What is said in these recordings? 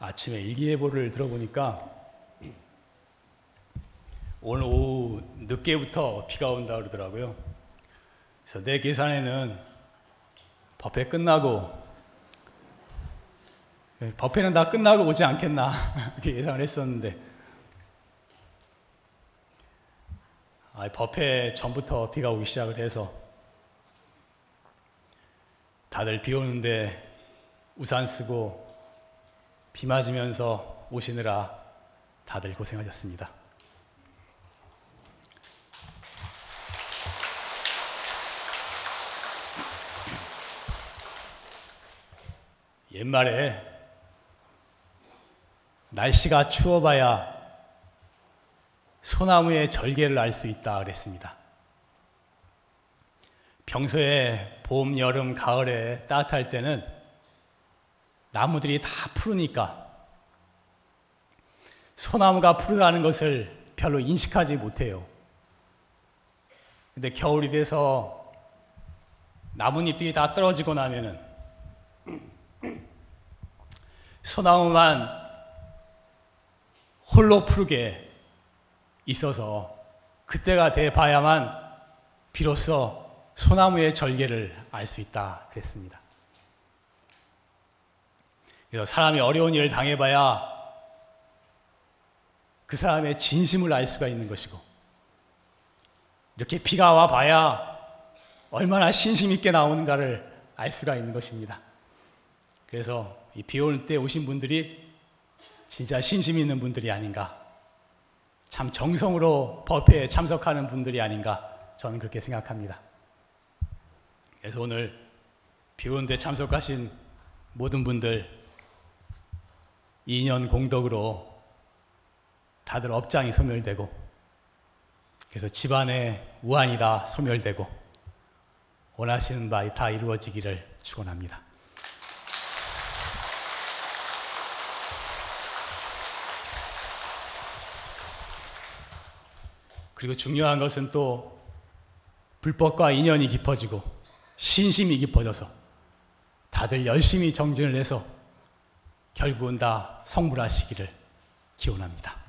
아침에 일기예보를 들어보니까 오늘 오후 늦게부터 비가 온다 그러더라고요. 그래서 내 계산에는 법회 끝나고 네, 법회는 다 끝나고 오지 않겠나 이렇게 예상을 했었는데 아, 법회 전부터 비가 오기 시작을 해서 다들 비 오는데 우산 쓰고 비 맞으면서 오시느라 다들 고생하셨습니다. 옛말에 날씨가 추워봐야 소나무의 절개를 알 수 있다 그랬습니다. 평소에 봄, 여름, 가을에 따뜻할 때는 나무들이 다 푸르니까 소나무가 푸르다는 것을 별로 인식하지 못해요. 근데 겨울이 돼서 나뭇잎들이 다 떨어지고 나면은 소나무만 홀로 푸르게 있어서 그때가 돼 봐야만 비로소 소나무의 절개를 알 수 있다 그랬습니다. 그래서 사람이 어려운 일을 당해봐야 그 사람의 진심을 알 수가 있는 것이고 이렇게 비가 와 봐야 얼마나 신심 있게 나오는가를 알 수가 있는 것입니다. 그래서 비올 때 오신 분들이 진짜 신심 있는 분들이 아닌가 참 정성으로 법회에 참석하는 분들이 아닌가 저는 그렇게 생각합니다. 그래서 오늘 비 오는데 참석하신 모든 분들 2년 공덕으로 다들 업장이 소멸되고 그래서 집안의 우환이 다 소멸되고 원하시는 바 다 이루어지기를 축원합니다. 그리고 중요한 것은 또 불법과 인연이 깊어지고 신심이 깊어져서 다들 열심히 정진을 해서 결국은 다 성불하시기를 기원합니다.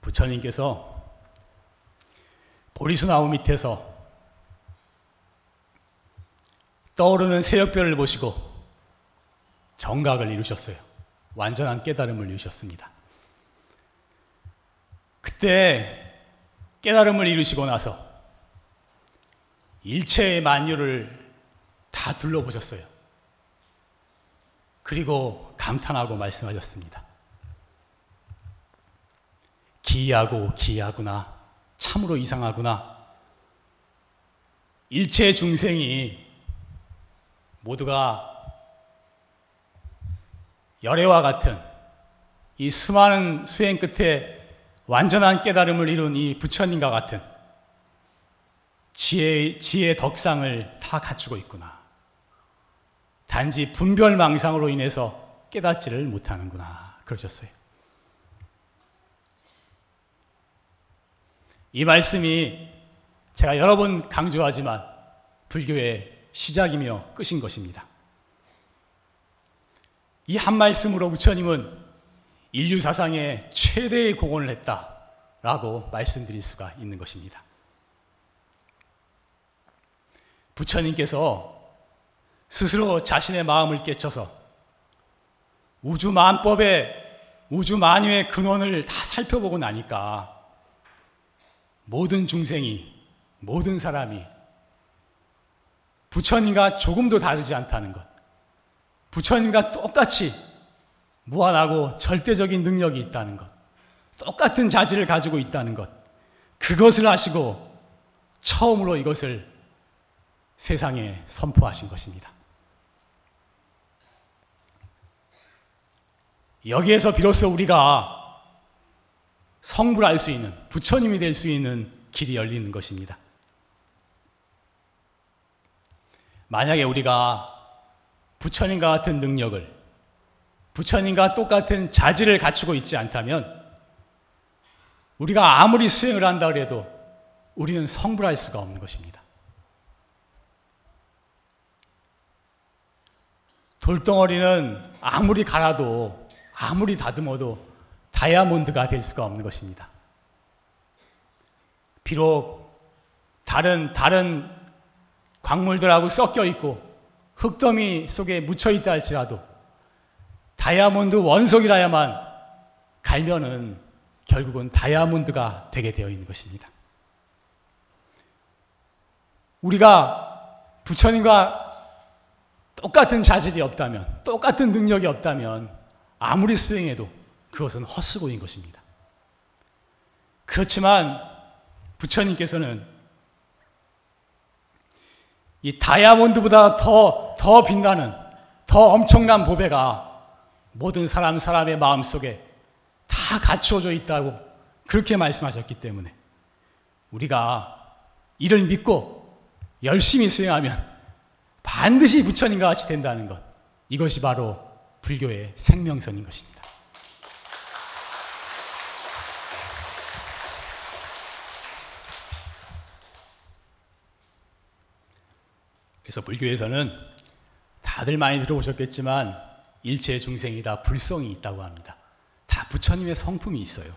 부처님께서 보리수나무 밑에서 떠오르는 새벽별을 보시고 정각을 이루셨어요. 완전한 깨달음을 이루셨습니다. 그때 깨달음을 이루시고 나서 일체의 만유를 다 둘러보셨어요. 그리고 감탄하고 말씀하셨습니다. 기이하고 기이하구나. 참으로 이상하구나. 일체 중생이 모두가 열애와 같은 이 수많은 수행 끝에 완전한 깨달음을 이룬 이 부처님과 같은 지혜, 지혜 덕상을 다 갖추고 있구나. 단지 분별망상으로 인해서 깨닫지를 못하는구나. 그러셨어요. 이 말씀이 제가 여러 번 강조하지만 불교의 시작이며 끝인 것입니다. 이 한 말씀으로 부처님은 인류 사상에 최대의 공헌을 했다라고 말씀드릴 수가 있는 것입니다. 부처님께서 스스로 자신의 마음을 깨쳐서 우주 만법의 우주 만유의 근원을 다 살펴보고 나니까 모든 중생이 모든 사람이 부처님과 조금도 다르지 않다는 것. 부처님과 똑같이 무한하고 절대적인 능력이 있다는 것. 똑같은 자질을 가지고 있다는 것. 그것을 아시고 처음으로 이것을 세상에 선포하신 것입니다. 여기에서 비로소 우리가 성불할 수 있는, 부처님이 될 수 있는 길이 열리는 것입니다. 만약에 우리가 부처님과 같은 능력을 부처님과 똑같은 자질을 갖추고 있지 않다면 우리가 아무리 수행을 한다 그래도 우리는 성불할 수가 없는 것입니다. 돌덩어리는 아무리 갈아도 아무리 다듬어도 다이아몬드가 될 수가 없는 것입니다. 비록 다른 다른 광물들하고 섞여 있고 흙더미 속에 묻혀 있다 할지라도 다이아몬드 원석이라야만 갈면은 결국은 다이아몬드가 되게 되어 있는 것입니다. 우리가 부처님과 똑같은 자질이 없다면, 똑같은 능력이 없다면 아무리 수행해도 그것은 헛수고인 것입니다. 그렇지만 부처님께서는 이 다이아몬드보다 더, 더 빛나는, 더 엄청난 보배가 모든 사람, 사람의 마음 속에 다 갖추어져 있다고 그렇게 말씀하셨기 때문에 우리가 이를 믿고 열심히 수행하면 반드시 부처님과 같이 된다는 것. 이것이 바로 불교의 생명선인 것입니다. 그래서 불교에서는 다들 많이 들어보셨겠지만 일체 중생이 다 불성이 있다고 합니다. 다 부처님의 성품이 있어요.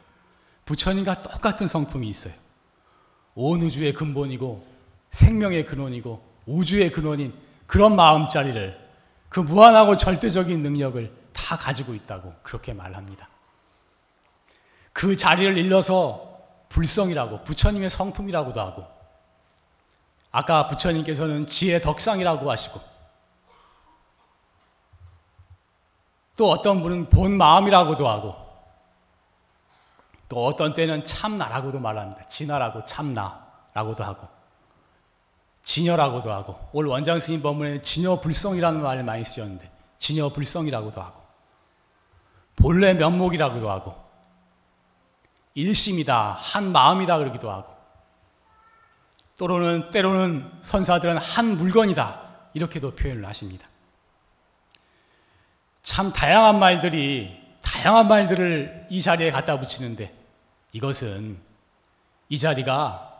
부처님과 똑같은 성품이 있어요. 온 우주의 근본이고 생명의 근원이고 우주의 근원인 그런 마음자리를 그 무한하고 절대적인 능력을 다 가지고 있다고 그렇게 말합니다. 그 자리를 일러서 불성이라고 부처님의 성품이라고도 하고 아까 부처님께서는 지혜 덕상이라고 하시고 또 어떤 분은 본 마음이라고도 하고 또 어떤 때는 참나라고도 말합니다. 진나라고 참나라고도 하고 진여라고도 하고 올 원장 스님 법문에 진여불성이라는 말을 많이 쓰셨는데 진여불성이라고도 하고 본래 면목이라고도 하고 일심이다 한 마음이다 그러기도 하고 또는 때로는 선사들은 한 물건이다 이렇게도 표현을 하십니다. 참 다양한 말들이 다양한 말들을 이 자리에 갖다 붙이는데 이것은 이 자리가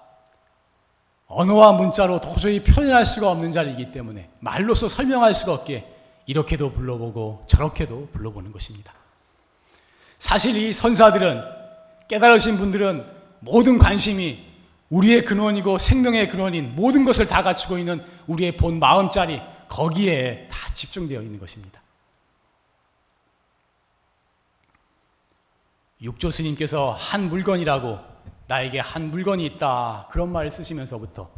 언어와 문자로 도저히 표현할 수가 없는 자리이기 때문에 말로서 설명할 수가 없게 이렇게도 불러보고 저렇게도 불러보는 것입니다. 사실 이 선사들은 깨달으신 분들은 모든 관심이 우리의 근원이고 생명의 근원인 모든 것을 다 갖추고 있는 우리의 본 마음자리 거기에 다 집중되어 있는 것입니다. 육조 스님께서 한 물건이라고 나에게 한 물건이 있다 그런 말을 쓰시면서부터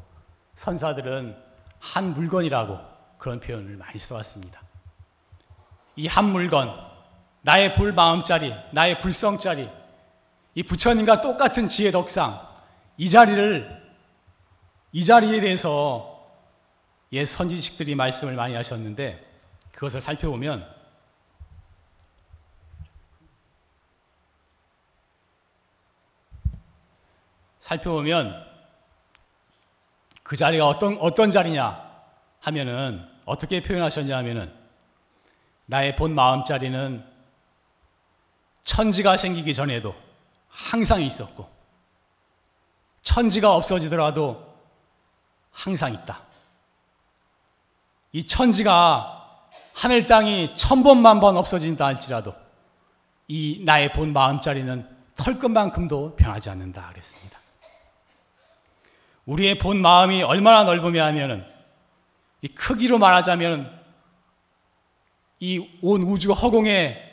선사들은 한 물건이라고 그런 표현을 많이 써왔습니다. 이 한 물건, 나의 볼 마음짜리, 나의 불성짜리, 이 부처님과 똑같은 지혜 덕상, 이 자리를, 이 자리에 대해서 옛 선지식들이 말씀을 많이 하셨는데 그것을 살펴보면 살펴보면 그 자리가 어떤, 어떤 자리냐 하면은 어떻게 표현하셨냐 하면은 나의 본 마음 자리는 천지가 생기기 전에도 항상 있었고 천지가 없어지더라도 항상 있다. 이 천지가 하늘 땅이 천 번만 번 없어진다 할지라도 이 나의 본 마음 자리는 털끝만큼도 변하지 않는다 그랬습니다. 우리의 본 마음이 얼마나 넓으며 하면은 이 크기로 말하자면 이 온 우주 허공에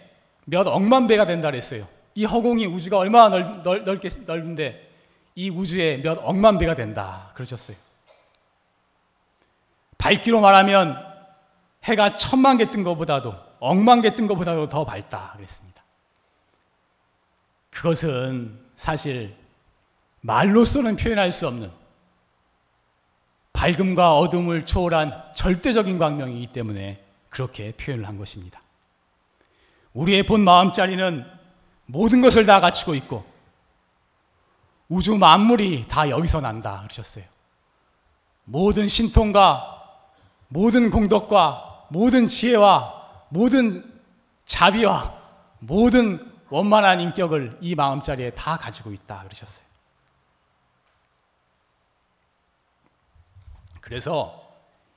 몇 억만 배가 된다 그랬어요. 이 허공이 우주가 얼마나 넓, 넓, 넓은데 이 우주에 몇 억만 배가 된다 그러셨어요. 밝기로 말하면 해가 천만 개 뜬 것보다도 억만 개 뜬 것보다도 더 밝다 그랬습니다. 그것은 사실 말로서는 표현할 수 없는 밝음과 어둠을 초월한 절대적인 광명이기 때문에 그렇게 표현을 한 것입니다. 우리의 본 마음자리는 모든 것을 다 갖추고 있고 우주 만물이 다 여기서 난다 그러셨어요. 모든 신통과 모든 공덕과 모든 지혜와 모든 자비와 모든 원만한 인격을 이 마음자리에 다 가지고 있다 그러셨어요. 그래서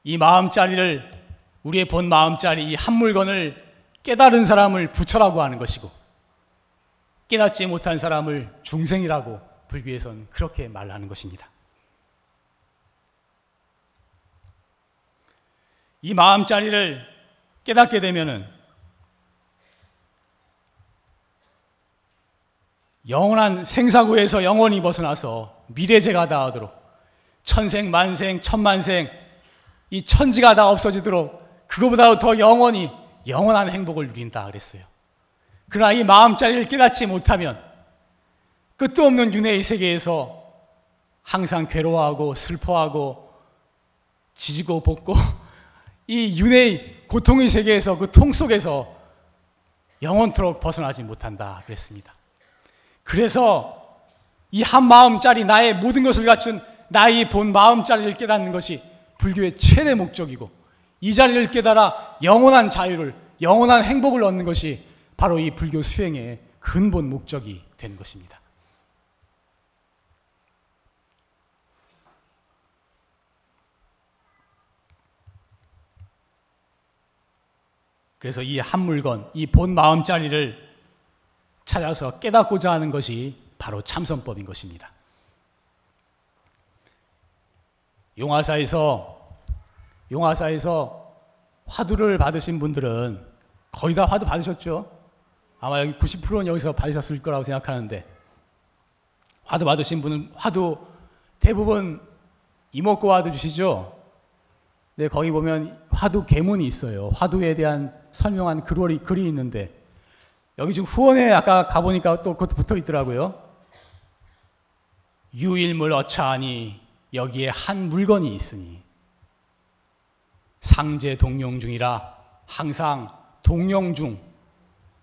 이 마음자리를 우리의 본 마음자리 이 한 물건을 깨달은 사람을 부처라고 하는 것이고 깨닫지 못한 사람을 중생이라고 불교에서는 그렇게 말하는 것입니다. 이 마음자리를 깨닫게 되면은 영원한 생사구에서 영원히 벗어나서 미래제가 다 하도록 천생 만생 천만생 이 천지가 다 없어지도록 그거보다 더 영원히 영원한 행복을 누린다 그랬어요. 그러나 이 마음자리를 깨닫지 못하면 끝도 없는 윤회의 세계에서 항상 괴로워하고 슬퍼하고 지지고 볶고 이 윤회의 고통의 세계에서 그 통 속에서 영원토록 벗어나지 못한다 그랬습니다. 그래서 이 한 마음짜리 나의 모든 것을 갖춘 나의 본 마음짜리를 깨닫는 것이 불교의 최대 목적이고 이 자리를 깨달아 영원한 자유를 영원한 행복을 얻는 것이 바로 이 불교 수행의 근본 목적이 된 것입니다. 그래서 이 한 물건, 이 본 마음 자리를 찾아서 깨닫고자 하는 것이 바로 참선법인 것입니다. 용화사에서 용화사에서 화두를 받으신 분들은 거의 다 화두 받으셨죠? 아마 여기 90%는 여기서 받으셨을 거라고 생각하는데 화두 받으신 분은 화두 대부분 이목구 화두 주시죠? 네, 거기 보면 화두 계문이 있어요. 화두에 대한 설명한 글이, 글이 있는데 여기 지금 후원에 아까 가보니까 또 그것도 붙어 있더라고요. 유일물 어차하니 여기에 한 물건이 있으니 상제 동용 중이라 항상 동용 중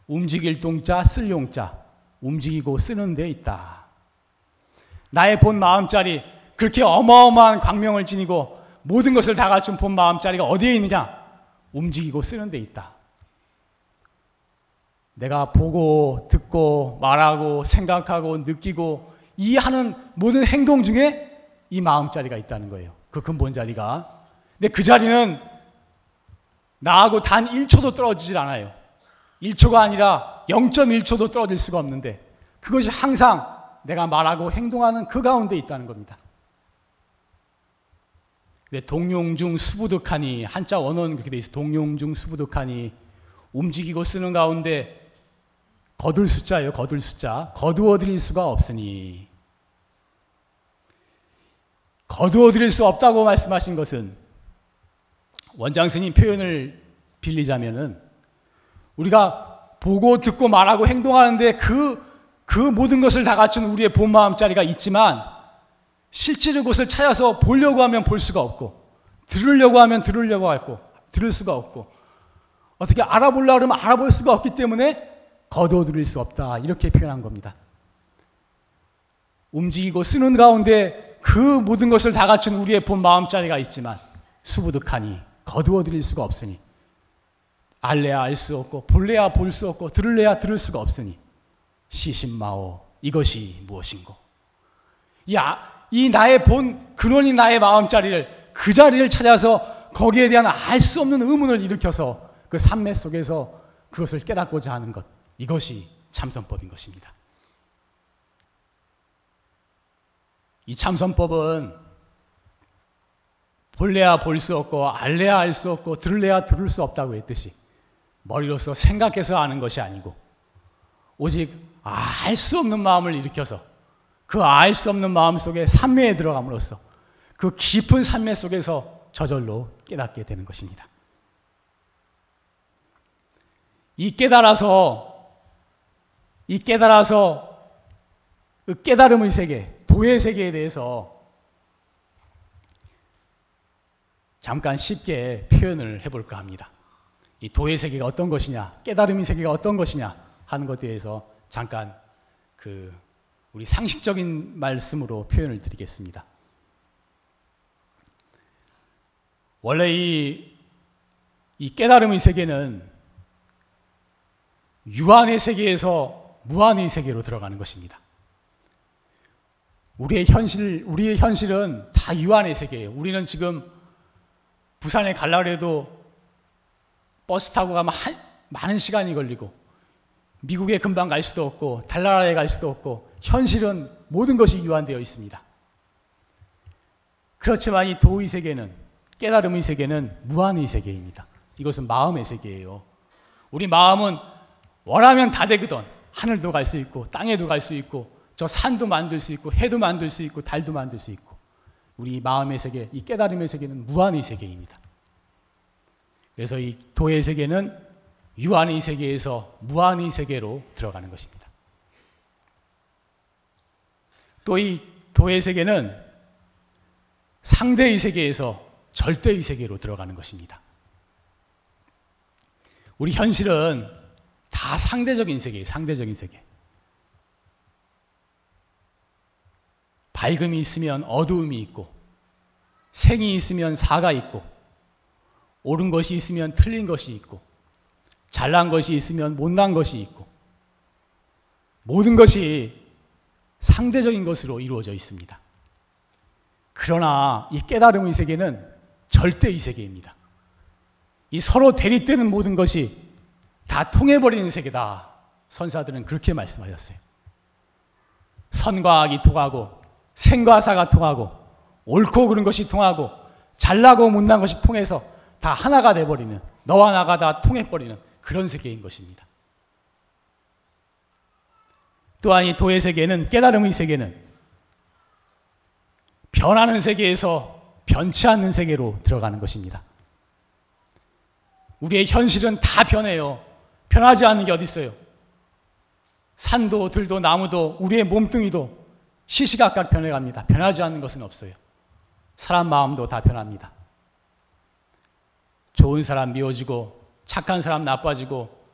움직일 동자 쓸 용자 움직이고 쓰는 데 있다. 나의 본 마음자리 그렇게 어마어마한 광명을 지니고 모든 것을 다 갖춘 본 마음자리가 어디에 있느냐? 움직이고 쓰는 데 있다. 내가 보고 듣고 말하고 생각하고 느끼고 이 하는 모든 행동 중에 이 마음 자리가 있다는 거예요. 그 근본 자리가. 근데 그 자리는 나하고 단 1초도 떨어지질 않아요. 1초가 아니라 0.1초도 떨어질 수가 없는데 그것이 항상 내가 말하고 행동하는 그 가운데 있다는 겁니다. 동용중 수부득하니 한자 원어는 그렇게 돼 있어. 동용중 수부득하니 움직이고 쓰는 가운데 거둘 숫자예요. 거둘 숫자. 거두어 드릴 수가 없으니 거두어 드릴 수 없다고 말씀하신 것은 원장 스님 표현을 빌리자면은 우리가 보고 듣고 말하고 행동하는데 그, 그 모든 것을 다 갖춘 우리의 본 마음자리가 있지만 실제로 그것을 찾아서 보려고 하면 볼 수가 없고 들으려고 하면 들으려고 하고 들을 수가 없고 어떻게 알아보려고 하면 알아볼 수가 없기 때문에 들일 수 없다 이렇게 표현한 겁니다. 움직이고 쓰는 가운데 그 모든 것을 다 갖춘 우리의 본 마음자리가 있지만 수부득하니 거두어 드릴 수가 없으니 알래야 알 수 없고 볼래야 볼 수 없고 들을래야 들을 수가 없으니 시신마오 이것이 무엇인고 야, 이 나의 본 근원이 나의 마음자리를 그 자리를 찾아서 거기에 대한 알 수 없는 의문을 일으켜서 그 산매 속에서 그것을 깨닫고자 하는 것 이것이 참선법인 것입니다. 이 참선법은 볼래야 볼 수 없고 알래야 알 수 없고 들을래야 들을 수 없다고 했듯이 머리로서 생각해서 아는 것이 아니고 오직 알 수 없는 마음을 일으켜서 그 알 수 없는 마음 속에 산매에 들어감으로써 그 깊은 산매 속에서 저절로 깨닫게 되는 것입니다. 이 깨달아서 이 깨달아서 그 깨달음의 세계, 도의 세계에 대해서 잠깐 쉽게 표현을 해볼까 합니다. 이 도의 세계가 어떤 것이냐, 깨달음의 세계가 어떤 것이냐 하는 것에 대해서 잠깐 그 우리 상식적인 말씀으로 표현을 드리겠습니다. 원래 이, 이 깨달음의 세계는 유한의 세계에서 무한의 세계로 들어가는 것입니다. 우리의 현실, 우리의 현실은 다 유한의 세계예요. 우리는 지금 부산에 갈라 그래도 버스 타고 가면 한, 많은 시간이 걸리고 미국에 금방 갈 수도 없고 달나라에 갈 수도 없고 현실은 모든 것이 유한되어 있습니다. 그렇지만 이 도의 세계는 깨달음의 세계는 무한의 세계입니다. 이것은 마음의 세계예요. 우리 마음은 원하면 다 되거든. 하늘도 갈 수 있고 땅에도 갈 수 있고 저 산도 만들 수 있고 해도 만들 수 있고 달도 만들 수 있고 우리 마음의 세계, 이 깨달음의 세계는 무한의 세계입니다. 그래서 이 도의 세계는 유한의 세계에서 무한의 세계로 들어가는 것입니다. 또 이 도의 세계는 상대의 세계에서 절대의 세계로 들어가는 것입니다. 우리 현실은 다 상대적인 세계예요. 상대적인 세계. 밝음이 있으면 어두움이 있고, 생이 있으면 사가 있고, 옳은 것이 있으면 틀린 것이 있고, 잘난 것이 있으면 못난 것이 있고, 모든 것이 상대적인 것으로 이루어져 있습니다. 그러나 이 깨달음의 세계는 절대의 세계입니다. 이 서로 대립되는 모든 것이 다 통해버리는 세계다. 선사들은 그렇게 말씀하셨어요. 선과 악이 통하고, 생과 사가 통하고, 옳고 그른 것이 통하고, 잘나고 못난 것이 통해서 다 하나가 돼버리는, 너와 나가 다 통해버리는 그런 세계인 것입니다. 또한 이 도의 세계는, 깨달음의 세계는 변하는 세계에서 변치 않는 세계로 들어가는 것입니다. 우리의 현실은 다 변해요. 변하지 않는 게 어디 있어요? 산도 들도 나무도 우리의 몸뚱이도 시시각각 변해갑니다. 변하지 않는 것은 없어요. 사람 마음도 다 변합니다. 좋은 사람 미워지고 착한 사람 나빠지고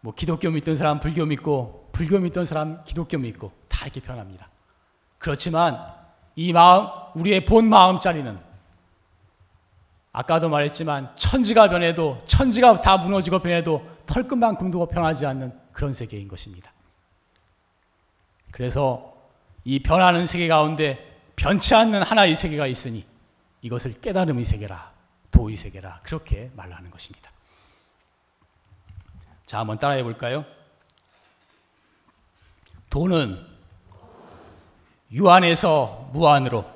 뭐 기독교 믿던 사람 불교 믿고 불교 믿던 사람 기독교 믿고 다 이렇게 변합니다. 그렇지만 이 마음 우리의 본 마음 자리는 아까도 말했지만 천지가 변해도 천지가 다 무너지고 변해도 털끝만큼도 변하지 않는 그런 세계인 것입니다. 그래서 이 변하는 세계 가운데 변치 않는 하나의 세계가 있으니 이것을 깨달음의 세계라, 도의 세계라 그렇게 말하는 것입니다. 자, 한번 따라해 볼까요? 도는 유한에서 무한으로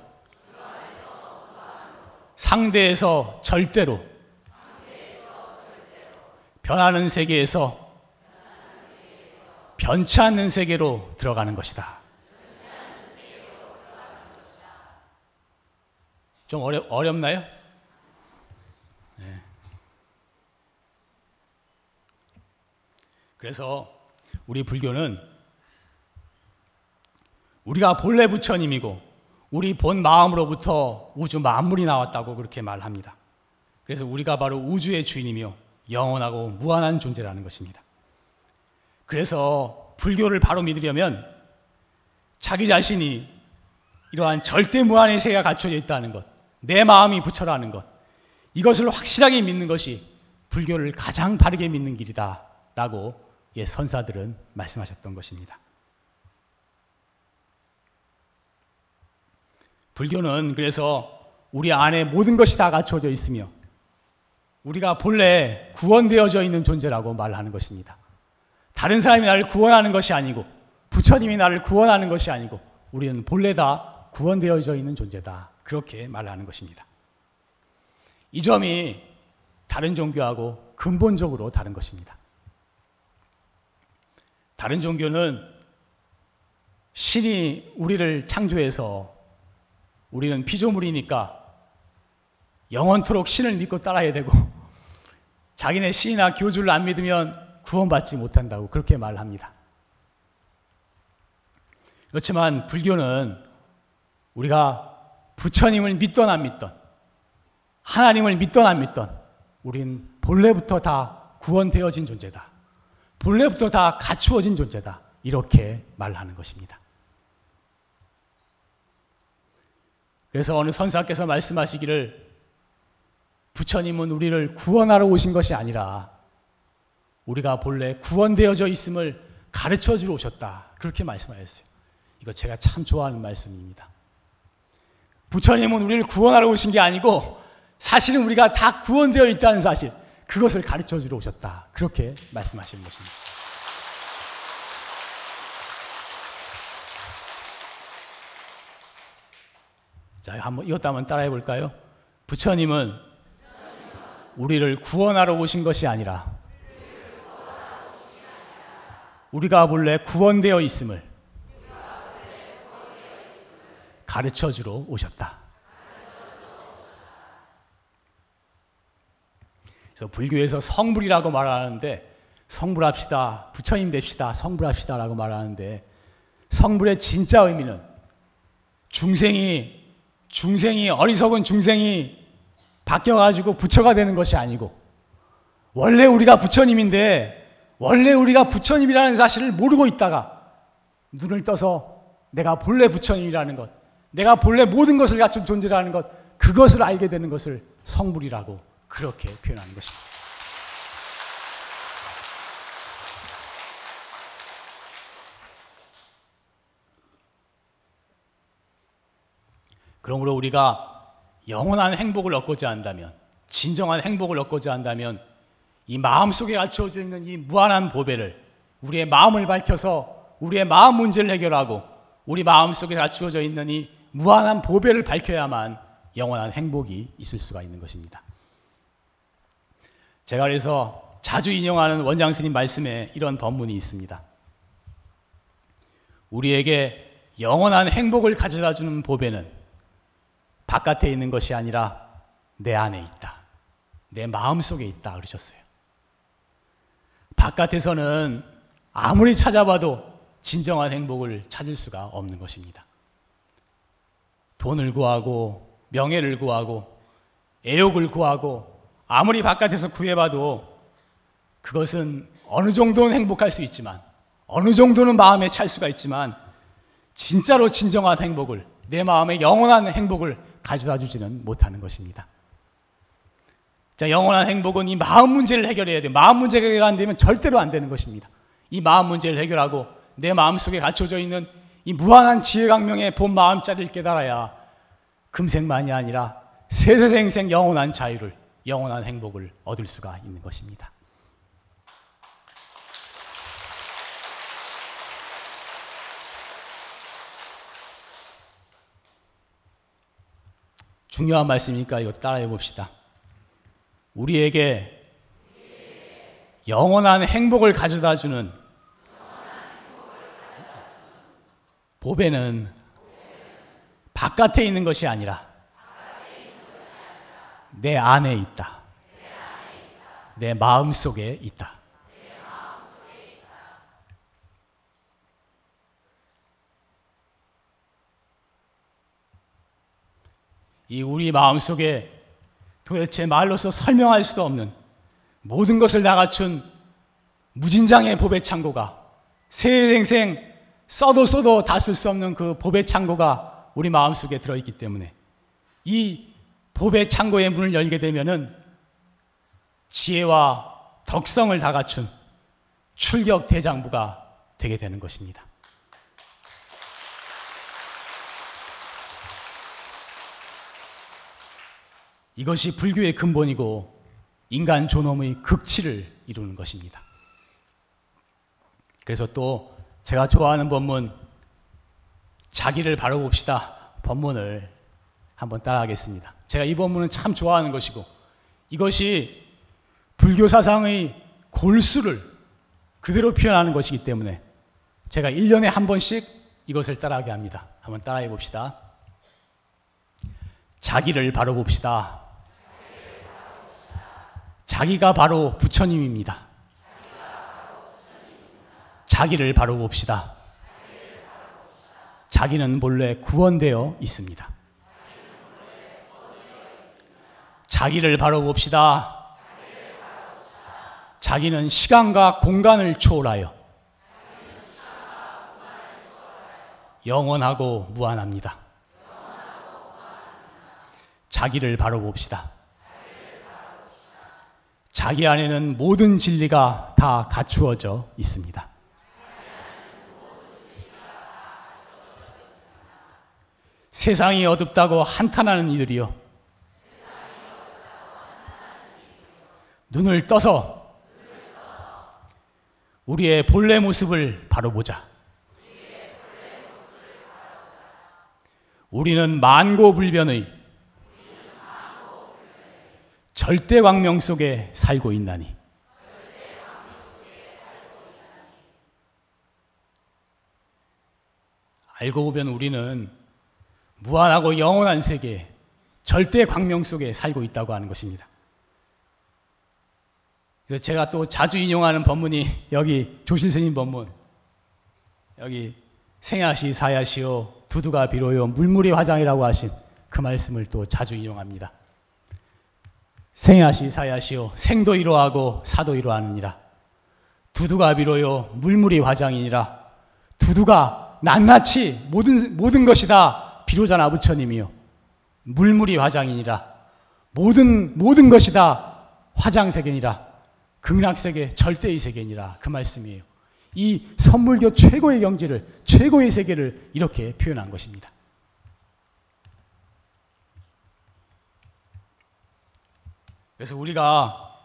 상대에서 절대로 변하는 세계에서 변치 않는 세계로 들어가는 것이다. 좀 어려, 어렵나요? 네. 그래서 우리 불교는 우리가 본래 부처님이고 우리 본 마음으로부터 우주 만물이 나왔다고 그렇게 말합니다. 그래서 우리가 바로 우주의 주인이며 영원하고 무한한 존재라는 것입니다. 그래서 불교를 바로 믿으려면 자기 자신이 이러한 절대 무한의 세계가 갖춰져 있다는 것, 내 마음이 부처라는 것, 이것을 확실하게 믿는 것이 불교를 가장 바르게 믿는 길이다. 라고 예, 선사들은 말씀하셨던 것입니다. 불교는 그래서 우리 안에 모든 것이 다 갖춰져 있으며 우리가 본래 구원되어져 있는 존재라고 말하는 것입니다. 다른 사람이 나를 구원하는 것이 아니고 부처님이 나를 구원하는 것이 아니고 우리는 본래 다 구원되어져 있는 존재다. 그렇게 말하는 것입니다. 이 점이 다른 종교하고 근본적으로 다른 것입니다. 다른 종교는 신이 우리를 창조해서 우리는 피조물이니까 영원토록 신을 믿고 따라야 되고 자기네 신이나 교주를 안 믿으면 구원받지 못한다고 그렇게 말합니다. 그렇지만 불교는 우리가 부처님을 믿던 안 믿던 하나님을 믿던 안 믿던 우린 본래부터 다 구원되어진 존재다. 본래부터 다 갖추어진 존재다. 이렇게 말하는 것입니다. 그래서 어느 선사께서 말씀하시기를 부처님은 우리를 구원하러 오신 것이 아니라 우리가 본래 구원되어져 있음을 가르쳐 주러 오셨다. 그렇게 말씀하셨어요. 이거 제가 참 좋아하는 말씀입니다. 부처님은 우리를 구원하러 오신 게 아니고 사실은 우리가 다 구원되어 있다는 사실, 그것을 가르쳐 주러 오셨다. 그렇게 말씀하시는 것입니다. 자, 한번 이것도 한번 따라해 볼까요? 부처님은 우리를 구원하러 오신 것이 아니라 우리가 본래 구원되어 있음을 가르쳐 주러 오셨다. 그래서 불교에서 성불이라고 말하는데 성불합시다, 부처님 됩시다, 성불합시다라고 말하는데 성불의 진짜 의미는 중생이 중생이 어리석은 중생이 바뀌어 가지고 부처가 되는 것이 아니고 원래 우리가 부처님인데 원래 우리가 부처님이라는 사실을 모르고 있다가 눈을 떠서 내가 본래 부처님이라는 것, 내가 본래 모든 것을 갖춘 존재라는 것, 그것을 알게 되는 것을 성불이라고 그렇게 표현하는 것입니다. 그러므로 우리가 영원한 행복을 얻고자 한다면, 진정한 행복을 얻고자 한다면, 이 마음 속에 갖춰져 있는 이 무한한 보배를 우리의 마음을 밝혀서 우리의 마음 문제를 해결하고 우리 마음 속에 갖추어져 있는 이 무한한 보배를 밝혀야만 영원한 행복이 있을 수가 있는 것입니다. 제가 그래서 자주 인용하는 원장 스님 말씀에 이런 법문이 있습니다. 우리에게 영원한 행복을 가져다 주는 보배는 바깥에 있는 것이 아니라 내 안에 있다. 내 마음 속에 있다. 그러셨어요. 바깥에서는 아무리 찾아봐도 진정한 행복을 찾을 수가 없는 것입니다. 돈을 구하고 명예를 구하고 애욕을 구하고 아무리 바깥에서 구해봐도 그것은 어느 정도는 행복할 수 있지만 어느 정도는 마음에 찰 수가 있지만 진짜로 진정한 행복을 내 마음의 영원한 행복을 가져다 주지는 못하는 것입니다. 자, 영원한 행복은 이 마음 문제를 해결해야 돼요. 마음 문제가 해결 안 되면 절대로 안 되는 것입니다. 이 마음 문제를 해결하고 내 마음 속에 갖춰져 있는 이 무한한 지혜강명의 본 마음자리를 깨달아야 금생만이 아니라 세세생생 영원한 자유를, 영원한 행복을 얻을 수가 있는 것입니다. 중요한 말씀이니까 이거 따라해 봅시다. 우리에게 영원한 행복을 가져다 주는 보배는 바깥에 있는 것이 아니라 내 안에 있다. 내 마음 속에 있다. 이 우리 마음 속에 도대체 말로서 설명할 수도 없는 모든 것을 다 갖춘 무진장의 보배 창고가 세생생 써도 써도 다 쓸 수 없는 그 보배 창고가 우리 마음속에 들어있기 때문에 이 보배 창고의 문을 열게 되면은 지혜와 덕성을 다 갖춘 출격 대장부가 되게 되는 것입니다. 이것이 불교의 근본이고 인간 존엄의 극치를 이루는 것입니다. 그래서 또 제가 좋아하는 법문 자기를 바로 봅시다 법문을 한번 따라하겠습니다. 제가 이 법문은 참 좋아하는 것이고 이것이 불교 사상의 골수를 그대로 표현하는 것이기 때문에 제가 1년에 한 번씩 이것을 따라하게 합니다. 한번 따라해 봅시다. 자기를 바로 봅시다. 자기가 바로 부처님입니다. 자기를 바로 봅시다. 자기는 본래 구원되어 있습니다. 자기를 바로 봅시다. 자기는 시간과 공간을 초월하여 영원하고 무한합니다. 자기를 바로 봅시다. 자기 안에는 모든 진리가 다 갖추어져 있습니다. 세상이 어둡다고 한탄하는 이들이요. 눈을 떠서 우리의 본래 모습을 바로 보자. 우리는 만고불변의 절대 광명 속에 살고 있나니. 알고 보면 우리는 무한하고 영원한 세계, 절대 광명 속에 살고 있다고 하는 것입니다. 그래서 제가 또 자주 인용하는 본문이 여기 조실스님 본문, 여기 생야시 사야시오 두두가 비로요 물물이 화장이라고 하신 그 말씀을 또 자주 인용합니다. 생야시 사야시오 생도 이로하고 사도 이로하느니라 두두가 비로요 물물이 화장이니라 두두가 낱낱이 모든 모든 것이다 비로자나 부처님이요 물물이 화장이니라 모든 모든 것이 다 화장세계니라 극락세계 절대의 세계니라 그 말씀이에요. 이 선물교 최고의 경지를 최고의 세계를 이렇게 표현한 것입니다. 그래서 우리가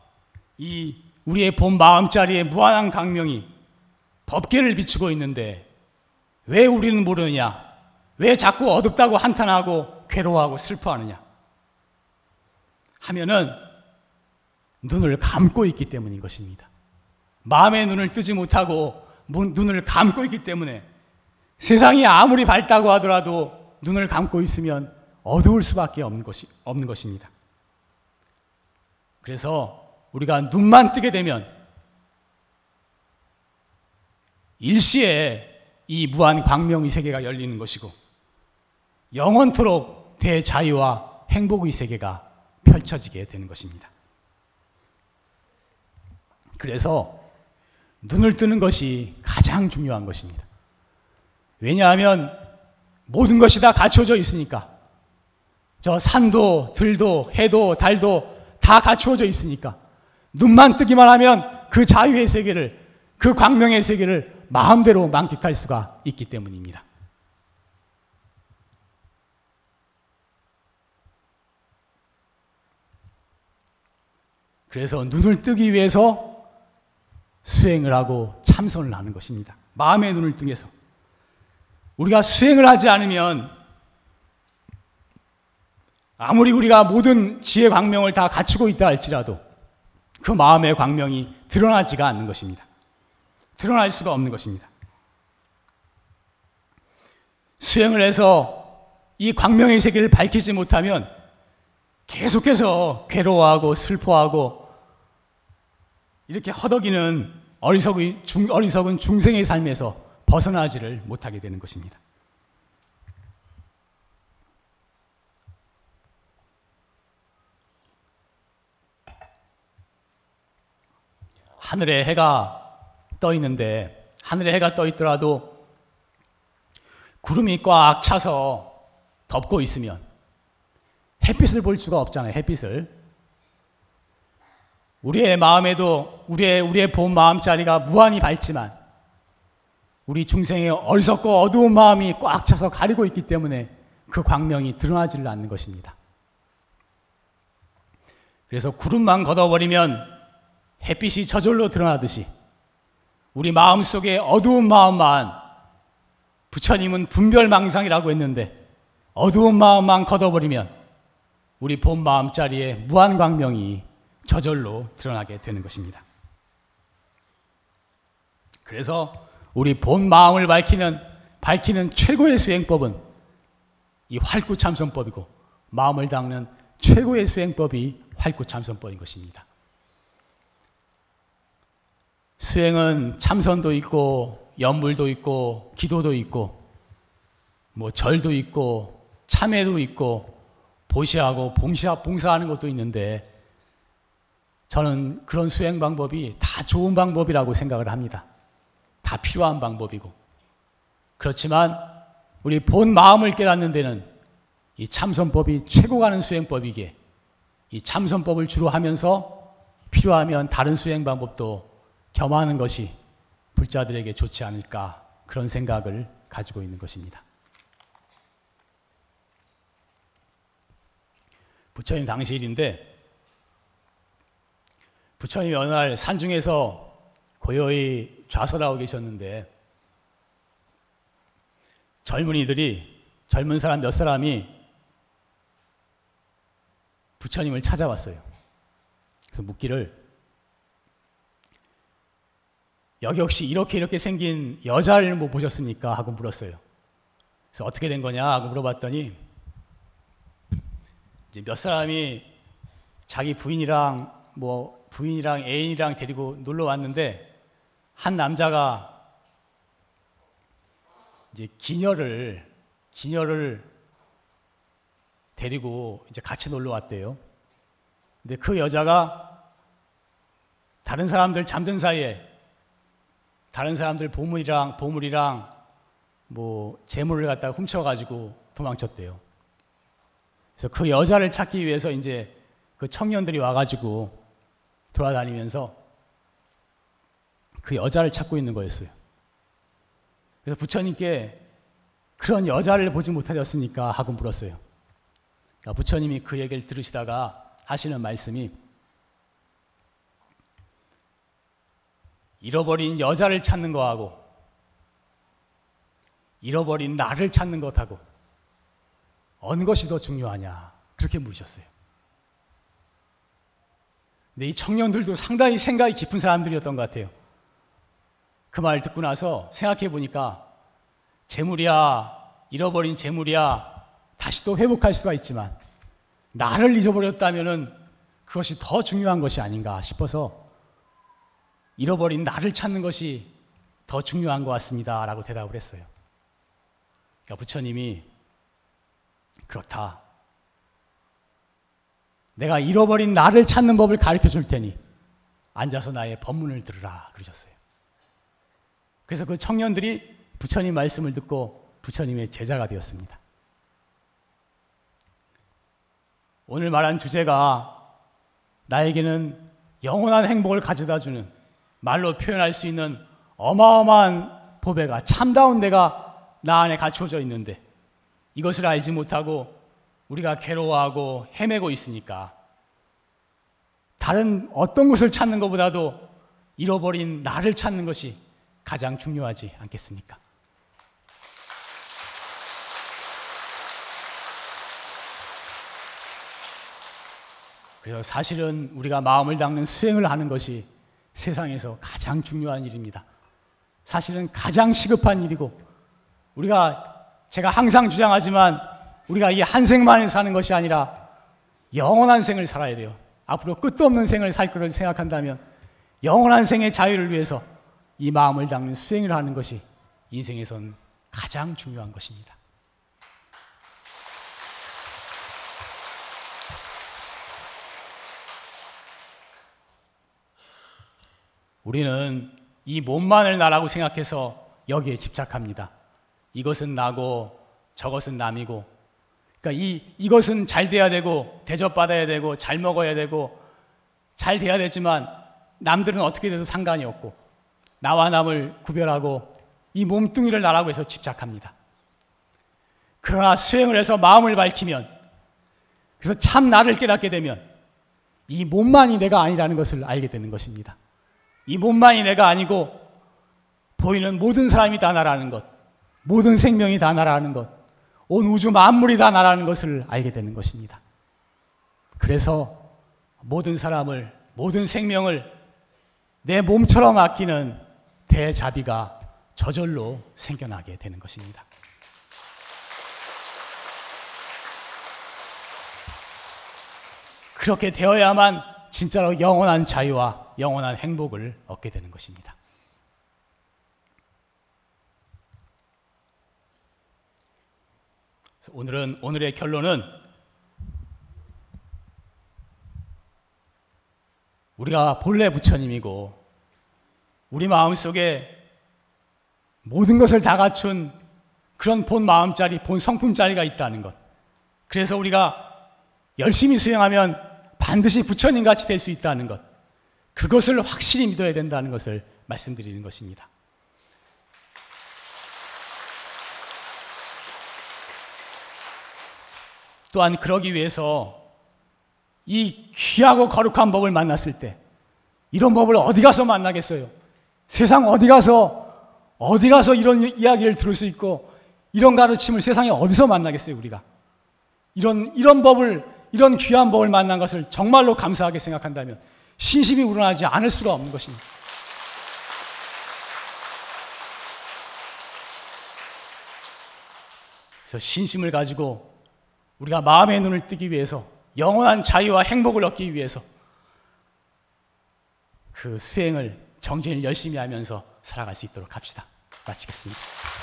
이 우리의 본 마음자리에 무한한 강명이 법계를 비추고 있는데 왜 우리는 모르느냐? 왜 자꾸 어둡다고 한탄하고 괴로워하고 슬퍼하느냐? 하면은 눈을 감고 있기 때문인 것입니다. 마음의 눈을 뜨지 못하고 눈을 감고 있기 때문에 세상이 아무리 밝다고 하더라도 눈을 감고 있으면 어두울 수밖에 없는 것이 없는 것입니다. 그래서 우리가 눈만 뜨게 되면 일시에 이 무한 광명의 세계가 열리는 것이고 영원토록 대자유와 행복의 세계가 펼쳐지게 되는 것입니다. 그래서 눈을 뜨는 것이 가장 중요한 것입니다. 왜냐하면 모든 것이 다 갖춰져 있으니까. 저 산도, 들도, 해도, 달도 다 갖추어져 있으니까. 눈만 뜨기만 하면 그 자유의 세계를, 그 광명의 세계를 마음대로 만끽할 수가 있기 때문입니다. 그래서 눈을 뜨기 위해서 수행을 하고 참선을 하는 것입니다. 마음의 눈을 뜨게서. 우리가 수행을 하지 않으면 아무리 우리가 모든 지혜 광명을 다 갖추고 있다 할지라도 그 마음의 광명이 드러나지가 않는 것입니다. 드러날 수가 없는 것입니다. 수행을 해서 이 광명의 세계를 밝히지 못하면 계속해서 괴로워하고 슬퍼하고 이렇게 허덕이는 어리석은, 중, 어리석은 중생의 삶에서 벗어나지를 못하게 되는 것입니다. 하늘에 해가 떠 있는데 하늘에 해가 떠 있더라도 구름이 꽉 차서 덮고 있으면 햇빛을 볼 수가 없잖아요. 햇빛을. 우리의 마음에도 우리의 우리의 본 마음자리가 무한히 밝지만 우리 중생의 어리석고 어두운 마음이 꽉 차서 가리고 있기 때문에 그 광명이 드러나지를 않는 것입니다. 그래서 구름만 걷어버리면 햇빛이 저절로 드러나듯이 우리 마음 속에 어두운 마음만 부처님은 분별망상이라고 했는데 어두운 마음만 걷어버리면 우리 본 마음자리에 무한 광명이 저절로 드러나게 되는 것입니다. 그래서 우리 본 마음을 밝히는 밝히는 최고의 수행법은 이 활구참선법이고 마음을 닦는 최고의 수행법이 활구참선법인 것입니다. 수행은 참선도 있고 연물도 있고 기도도 있고 뭐 절도 있고 참회도 있고 보시하고 봉사 봉사하는 것도 있는데 저는 그런 수행 방법이 다 좋은 방법이라고 생각을 합니다. 다 필요한 방법이고. 그렇지만 우리 본 마음을 깨닫는 데는 이 참선법이 최고 가는 수행법이기에 이 참선법을 주로 하면서 필요하면 다른 수행 방법도 겸하는 것이 불자들에게 좋지 않을까 그런 생각을 가지고 있는 것입니다. 부처님 당시일인데 부처님이 어느 날 산중에서 고요히 좌선하고 계셨는데 젊은이들이 젊은 사람 몇 사람이 부처님을 찾아왔어요. 그래서 묻기를 여기 혹시 이렇게 이렇게 생긴 여자를 뭐 보셨습니까? 하고 물었어요. 그래서 어떻게 된 거냐 하고 물어봤더니 이제 몇 사람이 자기 부인이랑 뭐 부인이랑 애인이랑 데리고 놀러 왔는데 한 남자가 이제 기녀를 기녀를 데리고 이제 같이 놀러 왔대요. 근데 그 여자가 다른 사람들 잠든 사이에 다른 사람들 보물이랑 보물이랑 뭐 재물을 갖다가 훔쳐가지고 도망쳤대요. 그래서 그 여자를 찾기 위해서 이제 그 청년들이 와가지고 돌아다니면서 그 여자를 찾고 있는 거였어요. 그래서 부처님께 그런 여자를 보지 못하셨습니까? 하고 물었어요. 그러니까 부처님이 그 얘기를 들으시다가 하시는 말씀이 잃어버린 여자를 찾는 거하고 잃어버린 나를 찾는 것하고 어느 것이 더 중요하냐 그렇게 물으셨어요. 근데 이 청년들도 상당히 생각이 깊은 사람들이었던 것 같아요. 그 말 듣고 나서 생각해 보니까 재물이야 잃어버린 재물이야 다시 또 회복할 수가 있지만 나를 잊어버렸다면은 그것이 더 중요한 것이 아닌가 싶어서 잃어버린 나를 찾는 것이 더 중요한 것 같습니다. 라고 대답을 했어요. 그러니까 부처님이 그렇다. 내가 잃어버린 나를 찾는 법을 가르쳐 줄 테니 앉아서 나의 법문을 들으라 그러셨어요. 그래서 그 청년들이 부처님 말씀을 듣고 부처님의 제자가 되었습니다. 오늘 말한 주제가 나에게는 영원한 행복을 가져다 주는 말로 표현할 수 있는 어마어마한 보배가 참다운 데가 나 안에 갖춰져 있는데 이것을 알지 못하고 우리가 괴로워하고 헤매고 있으니까 다른 어떤 것을 찾는 것보다도 잃어버린 나를 찾는 것이 가장 중요하지 않겠습니까? 그래서 사실은 우리가 마음을 닦는 수행을 하는 것이 세상에서 가장 중요한 일입니다. 사실은 가장 시급한 일이고 우리가 제가 항상 주장하지만 우리가 이 한 생만을 사는 것이 아니라 영원한 생을 살아야 돼요. 앞으로 끝도 없는 생을 살 것을 생각한다면 영원한 생의 자유를 위해서 이 마음을 닦는 수행을 하는 것이 인생에선 가장 중요한 것입니다. 우리는 이 몸만을 나라고 생각해서 여기에 집착합니다. 이것은 나고 저것은 남이고 그러니까 이 이것은 잘 돼야 되고 대접받아야 되고 잘 먹어야 되고 잘 돼야 되지만 남들은 어떻게 돼도 상관이 없고 나와 남을 구별하고 이 몸뚱이를 나라고 해서 집착합니다. 그러나 수행을 해서 마음을 밝히면 그래서 참 나를 깨닫게 되면 이 몸만이 내가 아니라는 것을 알게 되는 것입니다. 이 몸만이 내가 아니고 보이는 모든 사람이 다 나라는 것, 모든 생명이 다 나라는 것, 온 우주 만물이 다 나라는 것을 알게 되는 것입니다. 그래서 모든 사람을, 모든 생명을 내 몸처럼 아끼는 대자비가 저절로 생겨나게 되는 것입니다. 그렇게 되어야만 진짜로 영원한 자유와 영원한 행복을 얻게 되는 것입니다. 오늘은 오늘의 결론은 우리가 본래 부처님이고 우리 마음 속에 모든 것을 다 갖춘 그런 본 마음짜리, 본 성품짜리가 있다는 것. 그래서 우리가 열심히 수행하면 반드시 부처님 같이 될 수 있다는 것. 그것을 확실히 믿어야 된다는 것을 말씀드리는 것입니다. 또한 그러기 위해서 이 귀하고 거룩한 법을 만났을 때 이런 법을 어디 가서 만나겠어요? 세상 어디 가서 어디 가서 이런 이야기를 들을 수 있고 이런 가르침을 세상에 어디서 만나겠어요, 우리가? 이런 이런 법을 이런 귀한 법을 만난 것을 정말로 감사하게 생각한다면 신심이 우러나지 않을 수가 없는 것입니다. 그래서 신심을 가지고 우리가 마음의 눈을 뜨기 위해서 영원한 자유와 행복을 얻기 위해서 그 수행을 정진을 열심히 하면서 살아갈 수 있도록 합시다. 마치겠습니다.